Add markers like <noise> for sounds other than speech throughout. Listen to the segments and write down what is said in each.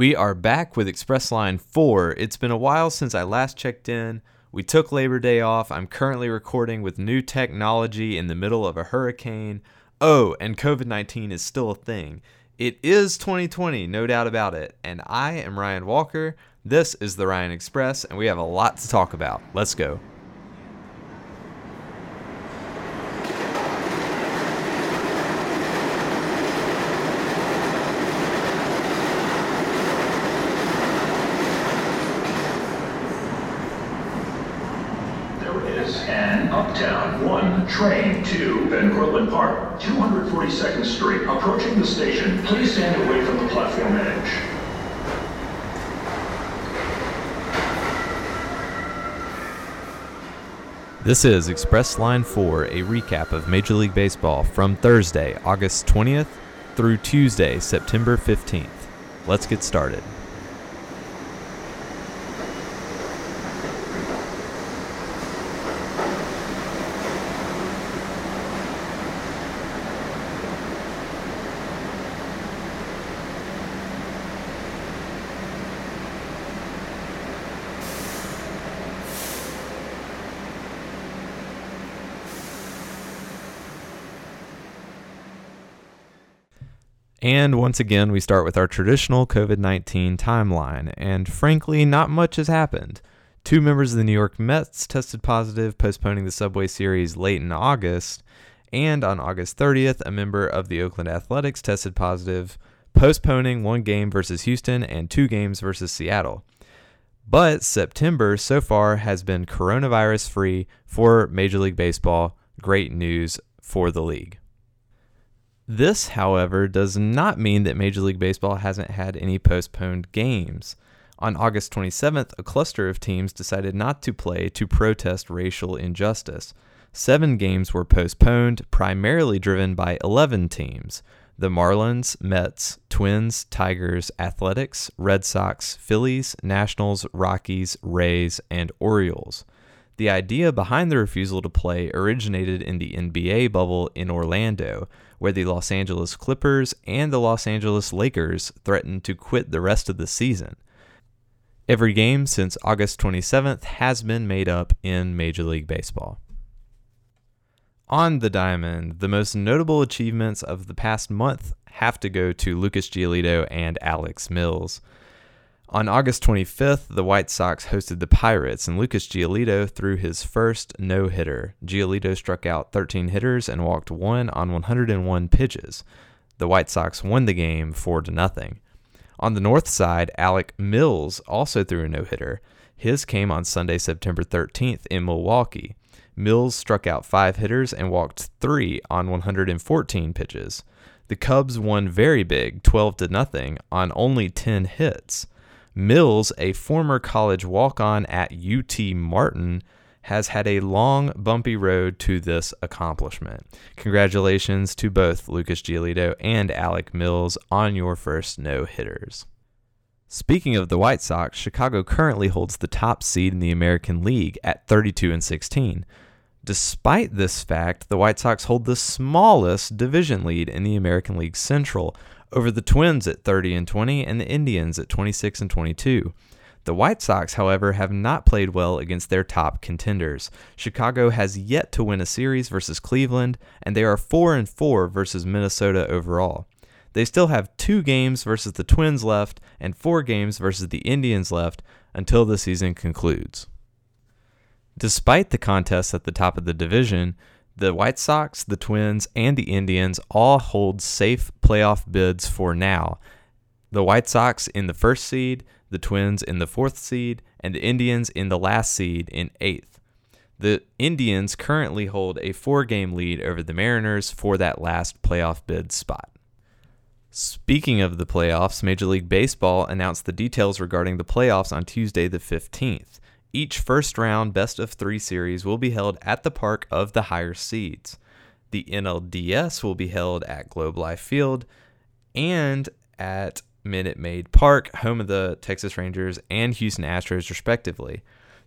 We are back with Express Line 4. It's been a while since I last checked in. We took Labor Day off. I'm currently recording with new technology in the middle of a hurricane. Oh, and COVID 19 is still a thing. It is 2020, no doubt about it. And I am Ryan Walker. This is the Ryan Express, and we have a lot to talk about. Let's go. Park, 242nd Street. Approaching the station, please stand away from the platform edge. This is Express Line 4, a recap of Major League Baseball from Thursday, August 20th through Tuesday, September 15th. Let's get started. And once again, we start with our traditional COVID 19 timeline. And frankly, not much has happened. Two members of the New York Mets tested positive, postponing the Subway Series late in August. And on August 30th, a member of the Oakland Athletics tested positive, postponing one game versus Houston and two games versus Seattle. But September so far has been coronavirus free for Major League Baseball. Great news for the league. This, however, does not mean that Major League Baseball hasn't had any postponed games. On August 27th, a cluster of teams decided not to play to protest racial injustice. Seven games were postponed, primarily driven by 11 teams the Marlins, Mets, Twins, Tigers, Athletics, Red Sox, Phillies, Nationals, Rockies, Rays, and Orioles. The idea behind the refusal to play originated in the NBA bubble in Orlando, where the Los Angeles Clippers and the Los Angeles Lakers threatened to quit the rest of the season. Every game since August 27th has been made up in Major League Baseball. On the diamond, the most notable achievements of the past month have to go to Lucas Giolito and Alec Mills. On August 25th, the White Sox hosted the Pirates, and Lucas Giolito threw his first no hitter. Giolito struck out 13 hitters and walked one on 101 pitches. The White Sox won the game 4 to nothing. On the north side, Alec Mills also threw a no hitter. His came on Sunday, September 13th in Milwaukee. Mills struck out five hitters and walked three on 114 pitches. The Cubs won very big, 12 to nothing, on only 10 hits. Mills, a former college walk on at UT Martin, has had a long, bumpy road to this accomplishment. Congratulations to both Lucas Giolito and Alec Mills on your first no hitters. Speaking of the White Sox, Chicago currently holds the top seed in the American League at 32 and 16. Despite this fact, the White Sox hold the smallest division lead in the American League Central, over the Twins at 30 and 20 and the Indians at 26 and 22. The White Sox, however, have not played well against their top contenders. Chicago has yet to win a series versus Cleveland, and they are 4 and 4 versus Minnesota overall. They still have 2 games versus the Twins left and 4 games versus the Indians left until the season concludes. Despite the contests at the top of the division, the White Sox, the Twins, and the Indians all hold safe playoff bids for now. The White Sox in the first seed, the Twins in the fourth seed, and the Indians in the last seed in eighth. The Indians currently hold a four game lead over the Mariners for that last playoff bid spot. Speaking of the playoffs, Major League Baseball announced the details regarding the playoffs on Tuesday, the 15th. Each first round best of three series will be held at the park of the higher seeds. The NLDS will be held at Globe Life Field and at Minute Maid Park, home of the Texas Rangers and Houston Astros, respectively.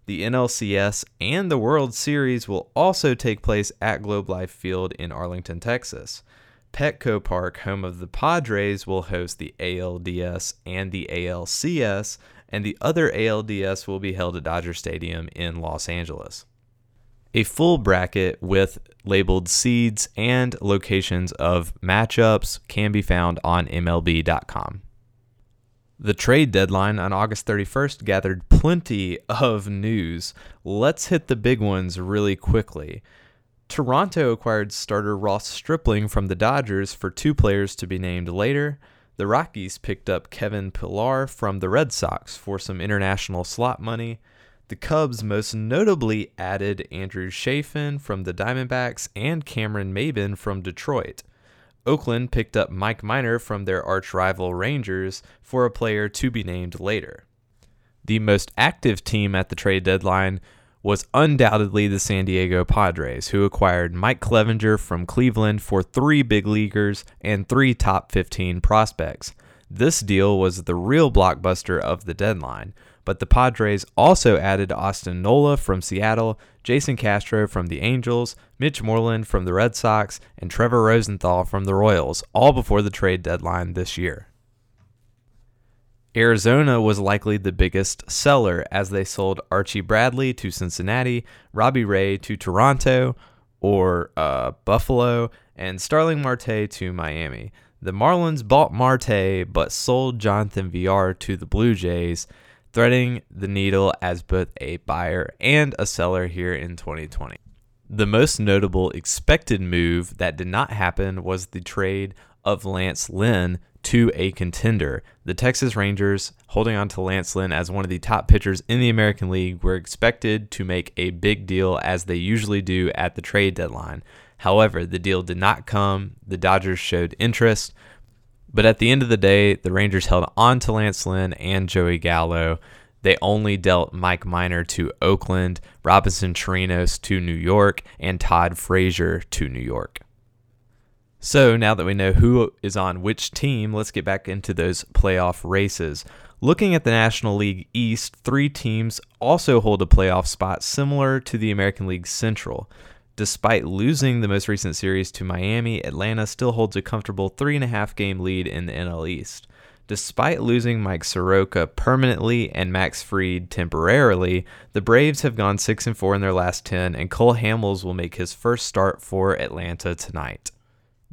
The NLCS and the World Series will also take place at Globe Life Field in Arlington, Texas. Petco Park, home of the Padres, will host the ALDS and the ALCS, and the other ALDS will be held at Dodger Stadium in Los Angeles. A full bracket with labeled seeds and locations of matchups can be found on MLB.com. The trade deadline on August 31st gathered plenty of news. Let's hit the big ones really quickly. Toronto acquired starter Ross Stripling from the Dodgers for two players to be named later. The Rockies picked up Kevin Pillar from the Red Sox for some international slot money. The Cubs most notably added Andrew Chafin from the Diamondbacks and Cameron Maybin from Detroit. Oakland picked up Mike Minor from their arch rival Rangers for a player to be named later. The most active team at the trade deadline was undoubtedly the San Diego Padres, who acquired Mike Clevinger from Cleveland for three big leaguers and three top 15 prospects. This deal was the real blockbuster of the deadline, but the Padres also added Austin Nola from Seattle, Jason Castro from the Angels, Mitch Moreland from the Red Sox, and Trevor Rosenthal from the Royals, all before the trade deadline this year. Arizona was likely the biggest seller as they sold Archie Bradley to Cincinnati, Robbie Ray to Toronto or uh, Buffalo, and Starling Marte to Miami. The Marlins bought Marte but sold Jonathan Villar to the Blue Jays, threading the needle as both a buyer and a seller here in 2020. The most notable expected move that did not happen was the trade of Lance Lynn to a contender. The Texas Rangers, holding on to Lance Lynn as one of the top pitchers in the American League, were expected to make a big deal as they usually do at the trade deadline. However, the deal did not come. The Dodgers showed interest. But at the end of the day, the Rangers held on to Lance Lynn and Joey Gallo. They only dealt Mike Minor to Oakland, Robinson Chirinos to New York, and Todd Frazier to New York. So now that we know who is on which team, let's get back into those playoff races. Looking at the National League East, three teams also hold a playoff spot similar to the American League Central. Despite losing the most recent series to Miami, Atlanta still holds a comfortable three and a half game lead in the NL East. Despite losing Mike Soroka permanently and Max Fried temporarily, the Braves have gone 6 and 4 in their last 10 and Cole Hamels will make his first start for Atlanta tonight.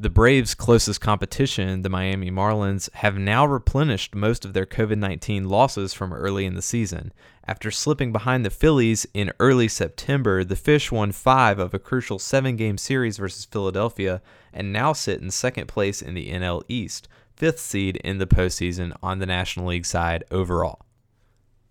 The Braves' closest competition, the Miami Marlins, have now replenished most of their COVID 19 losses from early in the season. After slipping behind the Phillies in early September, the Fish won five of a crucial seven game series versus Philadelphia and now sit in second place in the NL East, fifth seed in the postseason on the National League side overall.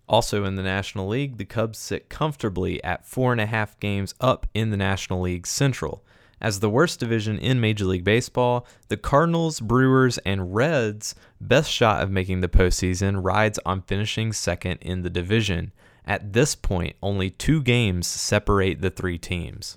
Also in the National League, the Cubs sit comfortably at four and a half games up in the National League Central. As the worst division in Major League Baseball, the Cardinals, Brewers, and Reds' best shot of making the postseason rides on finishing second in the division. At this point, only two games separate the three teams.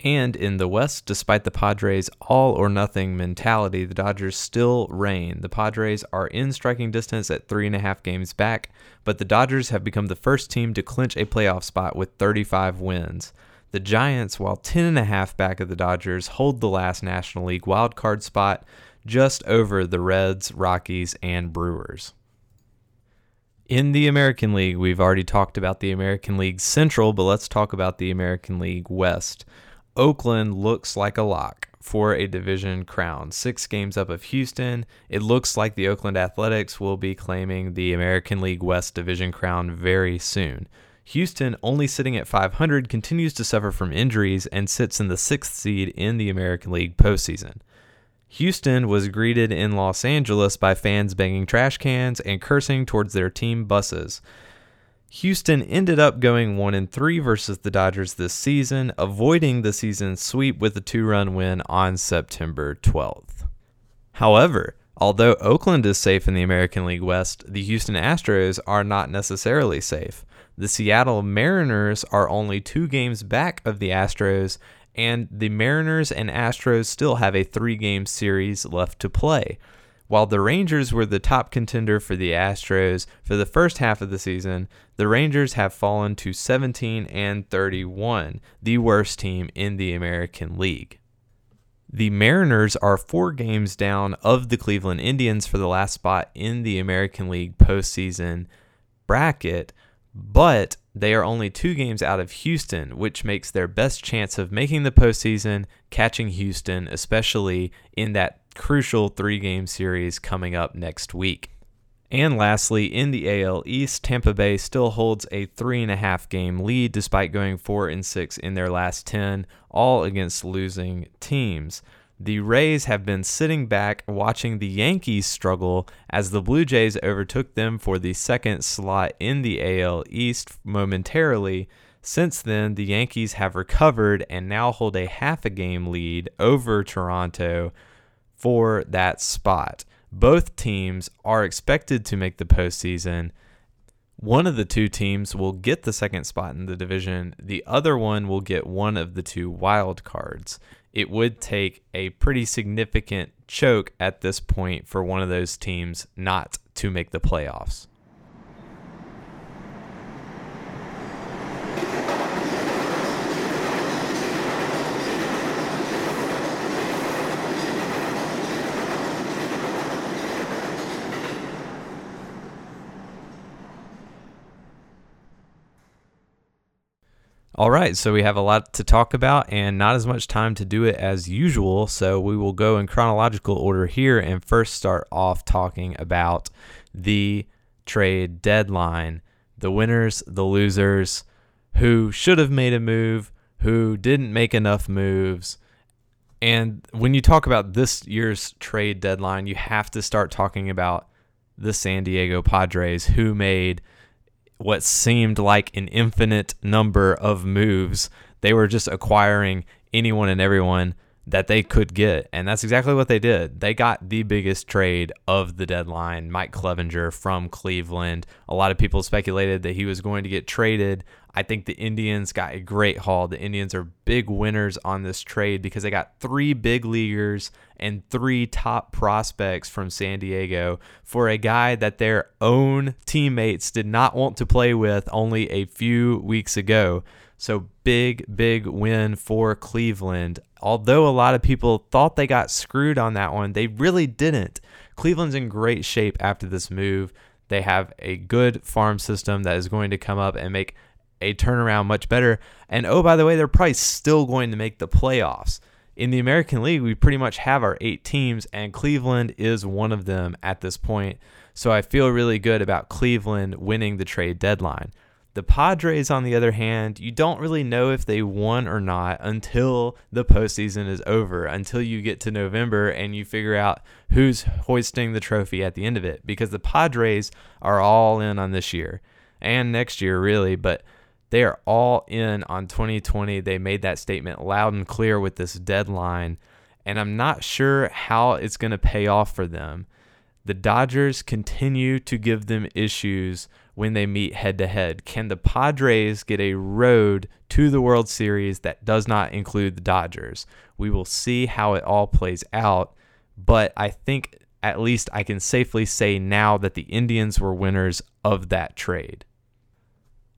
And in the West, despite the Padres' all or nothing mentality, the Dodgers still reign. The Padres are in striking distance at three and a half games back, but the Dodgers have become the first team to clinch a playoff spot with 35 wins. The Giants, while 10 and a half back of the Dodgers, hold the last National League wildcard spot just over the Reds, Rockies, and Brewers. In the American League, we've already talked about the American League Central, but let's talk about the American League West. Oakland looks like a lock for a division crown. Six games up of Houston. It looks like the Oakland Athletics will be claiming the American League West division crown very soon. Houston, only sitting at 500, continues to suffer from injuries and sits in the sixth seed in the American League postseason. Houston was greeted in Los Angeles by fans banging trash cans and cursing towards their team buses. Houston ended up going 1 and 3 versus the Dodgers this season, avoiding the season sweep with a two-run win on September 12th. However, although Oakland is safe in the American League West, the Houston Astros are not necessarily safe. The Seattle Mariners are only two games back of the Astros, and the Mariners and Astros still have a three game series left to play. While the Rangers were the top contender for the Astros for the first half of the season, the Rangers have fallen to 17 and 31, the worst team in the American League. The Mariners are four games down of the Cleveland Indians for the last spot in the American League postseason bracket, but they are only two games out of Houston, which makes their best chance of making the postseason catching Houston, especially in that crucial three game series coming up next week. And lastly, in the AL East, Tampa Bay still holds a three and a half game lead despite going four and six in their last 10, all against losing teams. The Rays have been sitting back watching the Yankees struggle as the Blue Jays overtook them for the second slot in the AL East momentarily. Since then, the Yankees have recovered and now hold a half a game lead over Toronto for that spot. Both teams are expected to make the postseason. One of the two teams will get the second spot in the division. The other one will get one of the two wild cards. It would take a pretty significant choke at this point for one of those teams not to make the playoffs. All right, so we have a lot to talk about and not as much time to do it as usual. So we will go in chronological order here and first start off talking about the trade deadline the winners, the losers, who should have made a move, who didn't make enough moves. And when you talk about this year's trade deadline, you have to start talking about the San Diego Padres, who made what seemed like an infinite number of moves. They were just acquiring anyone and everyone that they could get. And that's exactly what they did. They got the biggest trade of the deadline, Mike Clevinger from Cleveland. A lot of people speculated that he was going to get traded. I think the Indians got a great haul. The Indians are big winners on this trade because they got three big leaguers and three top prospects from San Diego for a guy that their own teammates did not want to play with only a few weeks ago. So big, big win for Cleveland. Although a lot of people thought they got screwed on that one, they really didn't. Cleveland's in great shape after this move. They have a good farm system that is going to come up and make a turnaround much better. And oh, by the way, they're probably still going to make the playoffs. In the American League, we pretty much have our eight teams, and Cleveland is one of them at this point. So I feel really good about Cleveland winning the trade deadline. The Padres, on the other hand, you don't really know if they won or not until the postseason is over, until you get to November and you figure out who's hoisting the trophy at the end of it. Because the Padres are all in on this year and next year, really, but they are all in on 2020. They made that statement loud and clear with this deadline, and I'm not sure how it's going to pay off for them. The Dodgers continue to give them issues when they meet head to head. Can the Padres get a road to the World Series that does not include the Dodgers? We will see how it all plays out, but I think at least I can safely say now that the Indians were winners of that trade.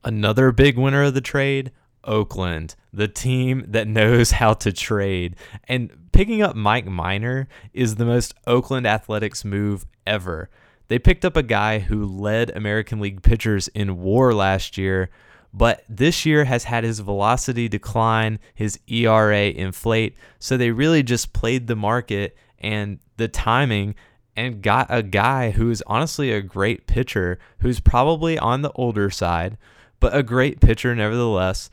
Another big winner of the trade, Oakland, the team that knows <laughs> how to trade. And picking up Mike Minor is the most Oakland Athletics move ever. They picked up a guy who led American League pitchers in WAR last year, but this year has had his velocity decline, his ERA inflate. So they really just played the market and the timing and got a guy who is honestly a great pitcher who's probably on the older side, but a great pitcher nevertheless.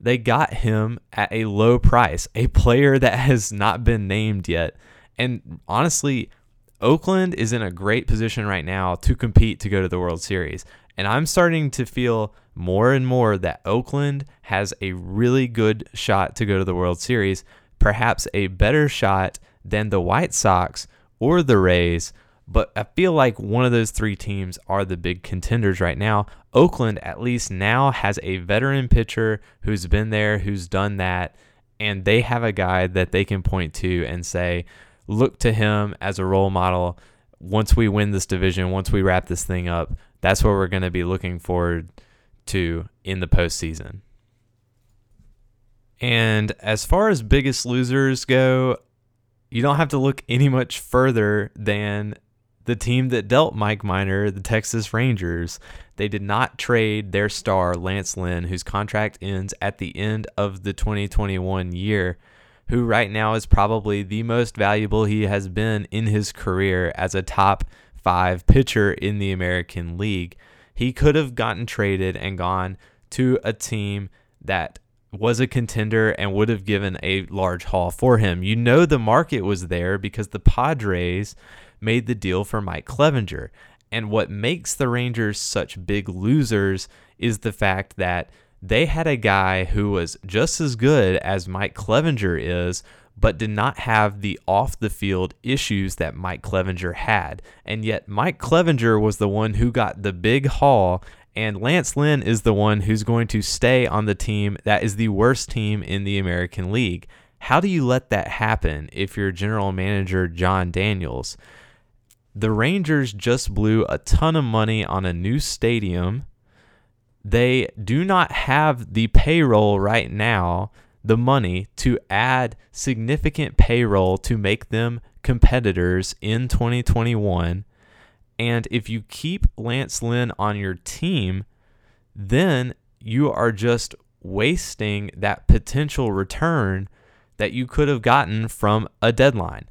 They got him at a low price, a player that has not been named yet. And honestly, Oakland is in a great position right now to compete to go to the World Series. And I'm starting to feel more and more that Oakland has a really good shot to go to the World Series, perhaps a better shot than the White Sox or the Rays but I feel like one of those three teams are the big contenders right now. Oakland, at least now, has a veteran pitcher who's been there, who's done that, and they have a guy that they can point to and say, look to him as a role model. Once we win this division, once we wrap this thing up, that's what we're going to be looking forward to in the postseason. And as far as biggest losers go, you don't have to look any much further than the team that dealt Mike Minor, the Texas Rangers. They did not trade their star, Lance Lynn, whose contract ends at the end of the 2021 year, who right now is probably the most valuable he has been in his career as a top five pitcher in the American League. He could have gotten traded and gone to a team that was a contender and would have given a large haul for him. You know, the market was there because the Padres made the deal for Mike Clevinger. And what makes the Rangers such big losers is the fact that they had a guy who was just as good as Mike Clevinger is, but did not have the off the field issues that Mike Clevinger had. And yet, Mike Clevinger was the one who got the big haul, and Lance Lynn is the one who's going to stay on the team that is the worst team in the American League. How do you let that happen if you're general manager Jon Daniels? the Rangers just blew a ton of money on a new stadium. They do not have the payroll right now, the money to add significant payroll to make them competitors in 2021. And if you keep Lance Lynn on your team, then you are just wasting that potential return that you could have gotten from a deadline.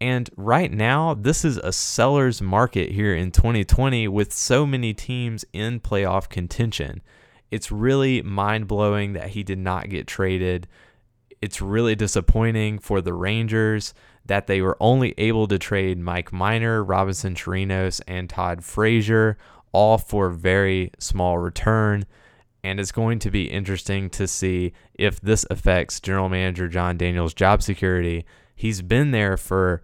And right now, this is a seller's market here in 2020 with so many teams in playoff contention. It's really mind blowing that he did not get traded. It's really disappointing for the Rangers that they were only able to trade Mike Minor, Robinson Chirinos, and Todd Frazier, all for very small return. And it's going to be interesting to see if this affects general manager Jon Daniels' job security. He's been there for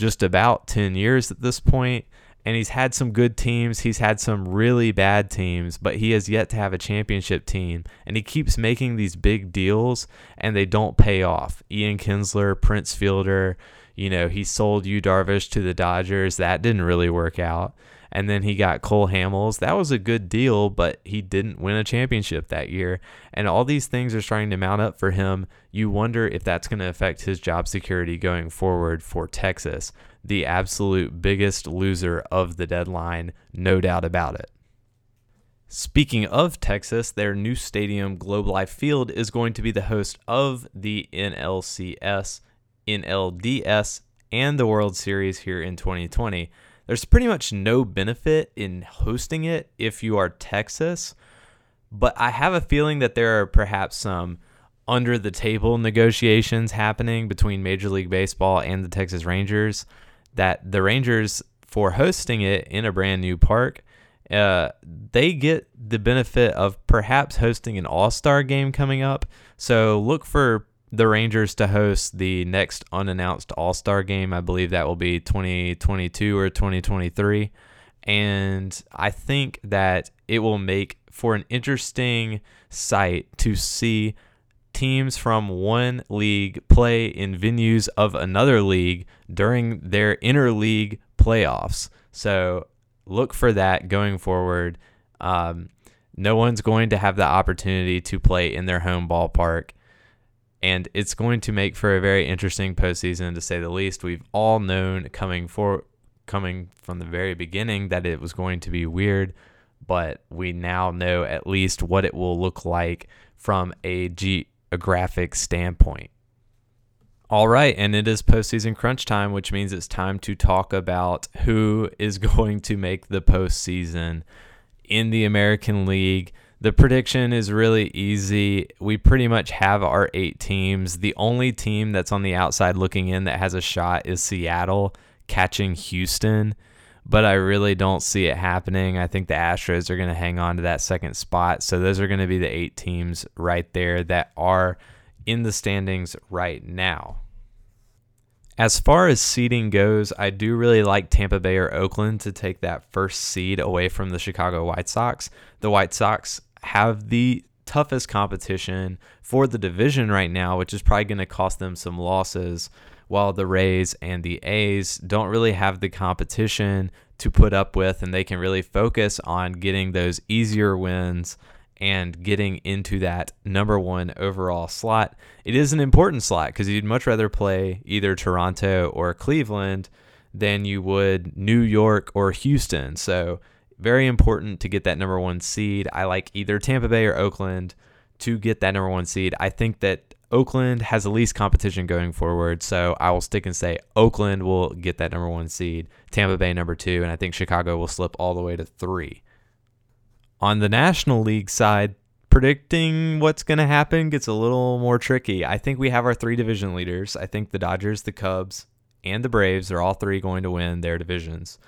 just about 10 years at this point and he's had some good teams. He's had some really bad teams, but he has yet to have a championship team. And he keeps making these big deals and they don't pay off. Ian Kinsler, Prince Fielder, you know, he sold Yu Darvish to the Dodgers. That didn't really work out. And then he got Cole Hamels. That was a good deal, but he didn't win a championship that year. And all these things are starting to mount up for him. You wonder if that's going to affect his job security going forward for Texas, the absolute biggest loser of the deadline, no doubt about it. Speaking of Texas, their new stadium, Globe Life Field, is going to be the host of the NLCS, NLDS, and the World Series here in 2020 there's pretty much no benefit in hosting it if you are Texas. But I have a feeling that there are perhaps some under the table negotiations happening between Major League Baseball and the Texas Rangers that the Rangers, for hosting it in a brand new park, uh, they get the benefit of perhaps hosting an all star game coming up. So look for the Rangers to host the next unannounced All Star game. I believe that will be 2022 or 2023. And I think that it will make for an interesting sight to see teams from one league play in venues of another league during their interleague playoffs. So look for that going forward. Um, no one's going to have the opportunity to play in their home ballpark and it's going to make for a very interesting postseason to say the least. We've all known coming for coming from the very beginning that it was going to be weird, but we now know at least what it will look like from a geographic standpoint. All right, and it is postseason crunch time, which means it's time to talk about who is <laughs> going to make the postseason in the American League. The prediction is really easy. We pretty much have our eight teams. The only team that's on the outside looking in that has a shot is Seattle catching Houston, but I really don't see it happening. I think the Astros are going to hang on to that second spot. So those are going to be the eight teams right there that are in the standings right now. As far as seeding goes, I do really like Tampa Bay or Oakland to take that first seed away from the Chicago White Sox. The White Sox have the toughest competition for the division right now, which is probably going to cost them some losses, while the Rays and the A's don't really have the competition to put up with, and they can really focus on getting those easier wins and getting into that number one overall slot. It is an important slot because you'd much rather play either Toronto or Cleveland than you would New York or Houston. So, very important to get that number one seed. I like either Tampa Bay or Oakland to get that number one seed. I think that Oakland has the least competition going forward, so I will stick and say Oakland will get that number one seed, Tampa Bay number two, and I think Chicago will slip all the way to three. On the National League side, predicting what's going to happen gets a little more tricky. I think we have our three division leaders. I think the Dodgers, the Cubs, and the Braves are all three going to win their divisions.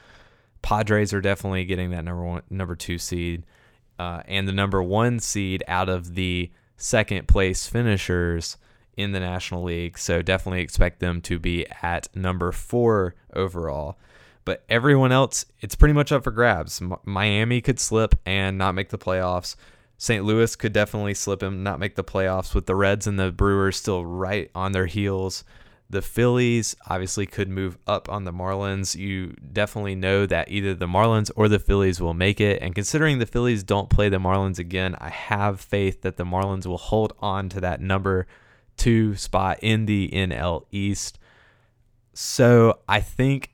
Padres are definitely getting that number one, number two seed, uh, and the number one seed out of the second place finishers in the National League. So definitely expect them to be at number four overall. But everyone else, it's pretty much up for grabs. M- Miami could slip and not make the playoffs. St. Louis could definitely slip and not make the playoffs with the Reds and the Brewers still right on their heels. The Phillies obviously could move up on the Marlins. You definitely know that either the Marlins or the Phillies will make it. And considering the Phillies don't play the Marlins again, I have faith that the Marlins will hold on to that number two spot in the NL East. So I think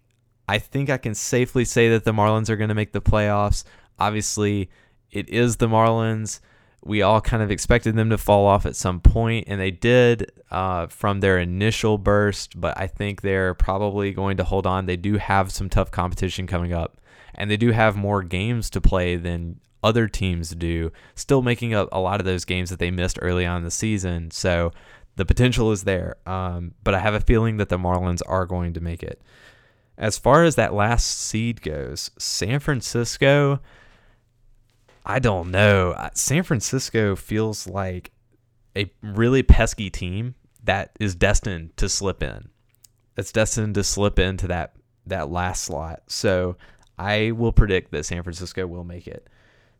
I think I can safely say that the Marlins are going to make the playoffs. Obviously, it is the Marlins we all kind of expected them to fall off at some point, and they did uh, from their initial burst. But I think they're probably going to hold on. They do have some tough competition coming up, and they do have more games to play than other teams do, still making up a lot of those games that they missed early on in the season. So the potential is there. Um, but I have a feeling that the Marlins are going to make it. As far as that last seed goes, San Francisco I don't know. Uh, San Francisco feels like a really pesky team that is destined to slip in. It's destined to slip into that that last slot. So I will predict that San Francisco will make it.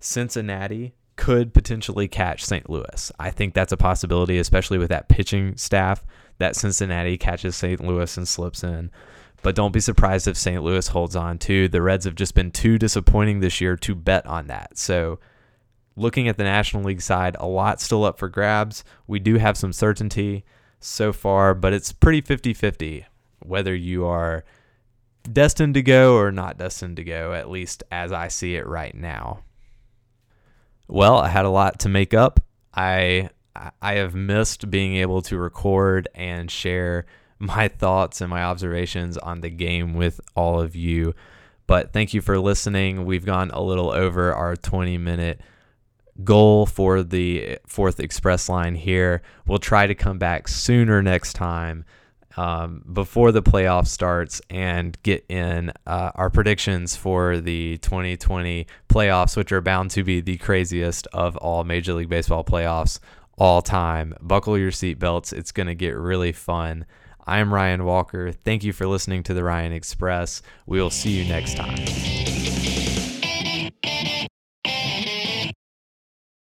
Cincinnati could potentially catch St. Louis. I think that's a possibility, especially with that pitching staff that Cincinnati catches St. Louis and slips in. But don't be surprised if St. Louis holds on too. The Reds have just been too disappointing this year to bet on that. So, looking at the National League side, a lot still up for grabs. We do have some certainty so far, but it's pretty 50 50 whether you are destined to go or not destined to go, at least as I see it right now. Well, I had a lot to make up. I I have missed being able to record and share my thoughts and my observations on the game with all of you. But thank you for listening. We've gone a little over our 20 minute goal for the fourth express line here. We'll try to come back sooner next time um, before the playoff starts and get in uh, our predictions for the 2020 playoffs, which are bound to be the craziest of all Major League Baseball playoffs all time. Buckle your seatbelts. It's going to get really fun. I'm Ryan Walker. Thank you for listening to the Ryan Express. We will see you next time.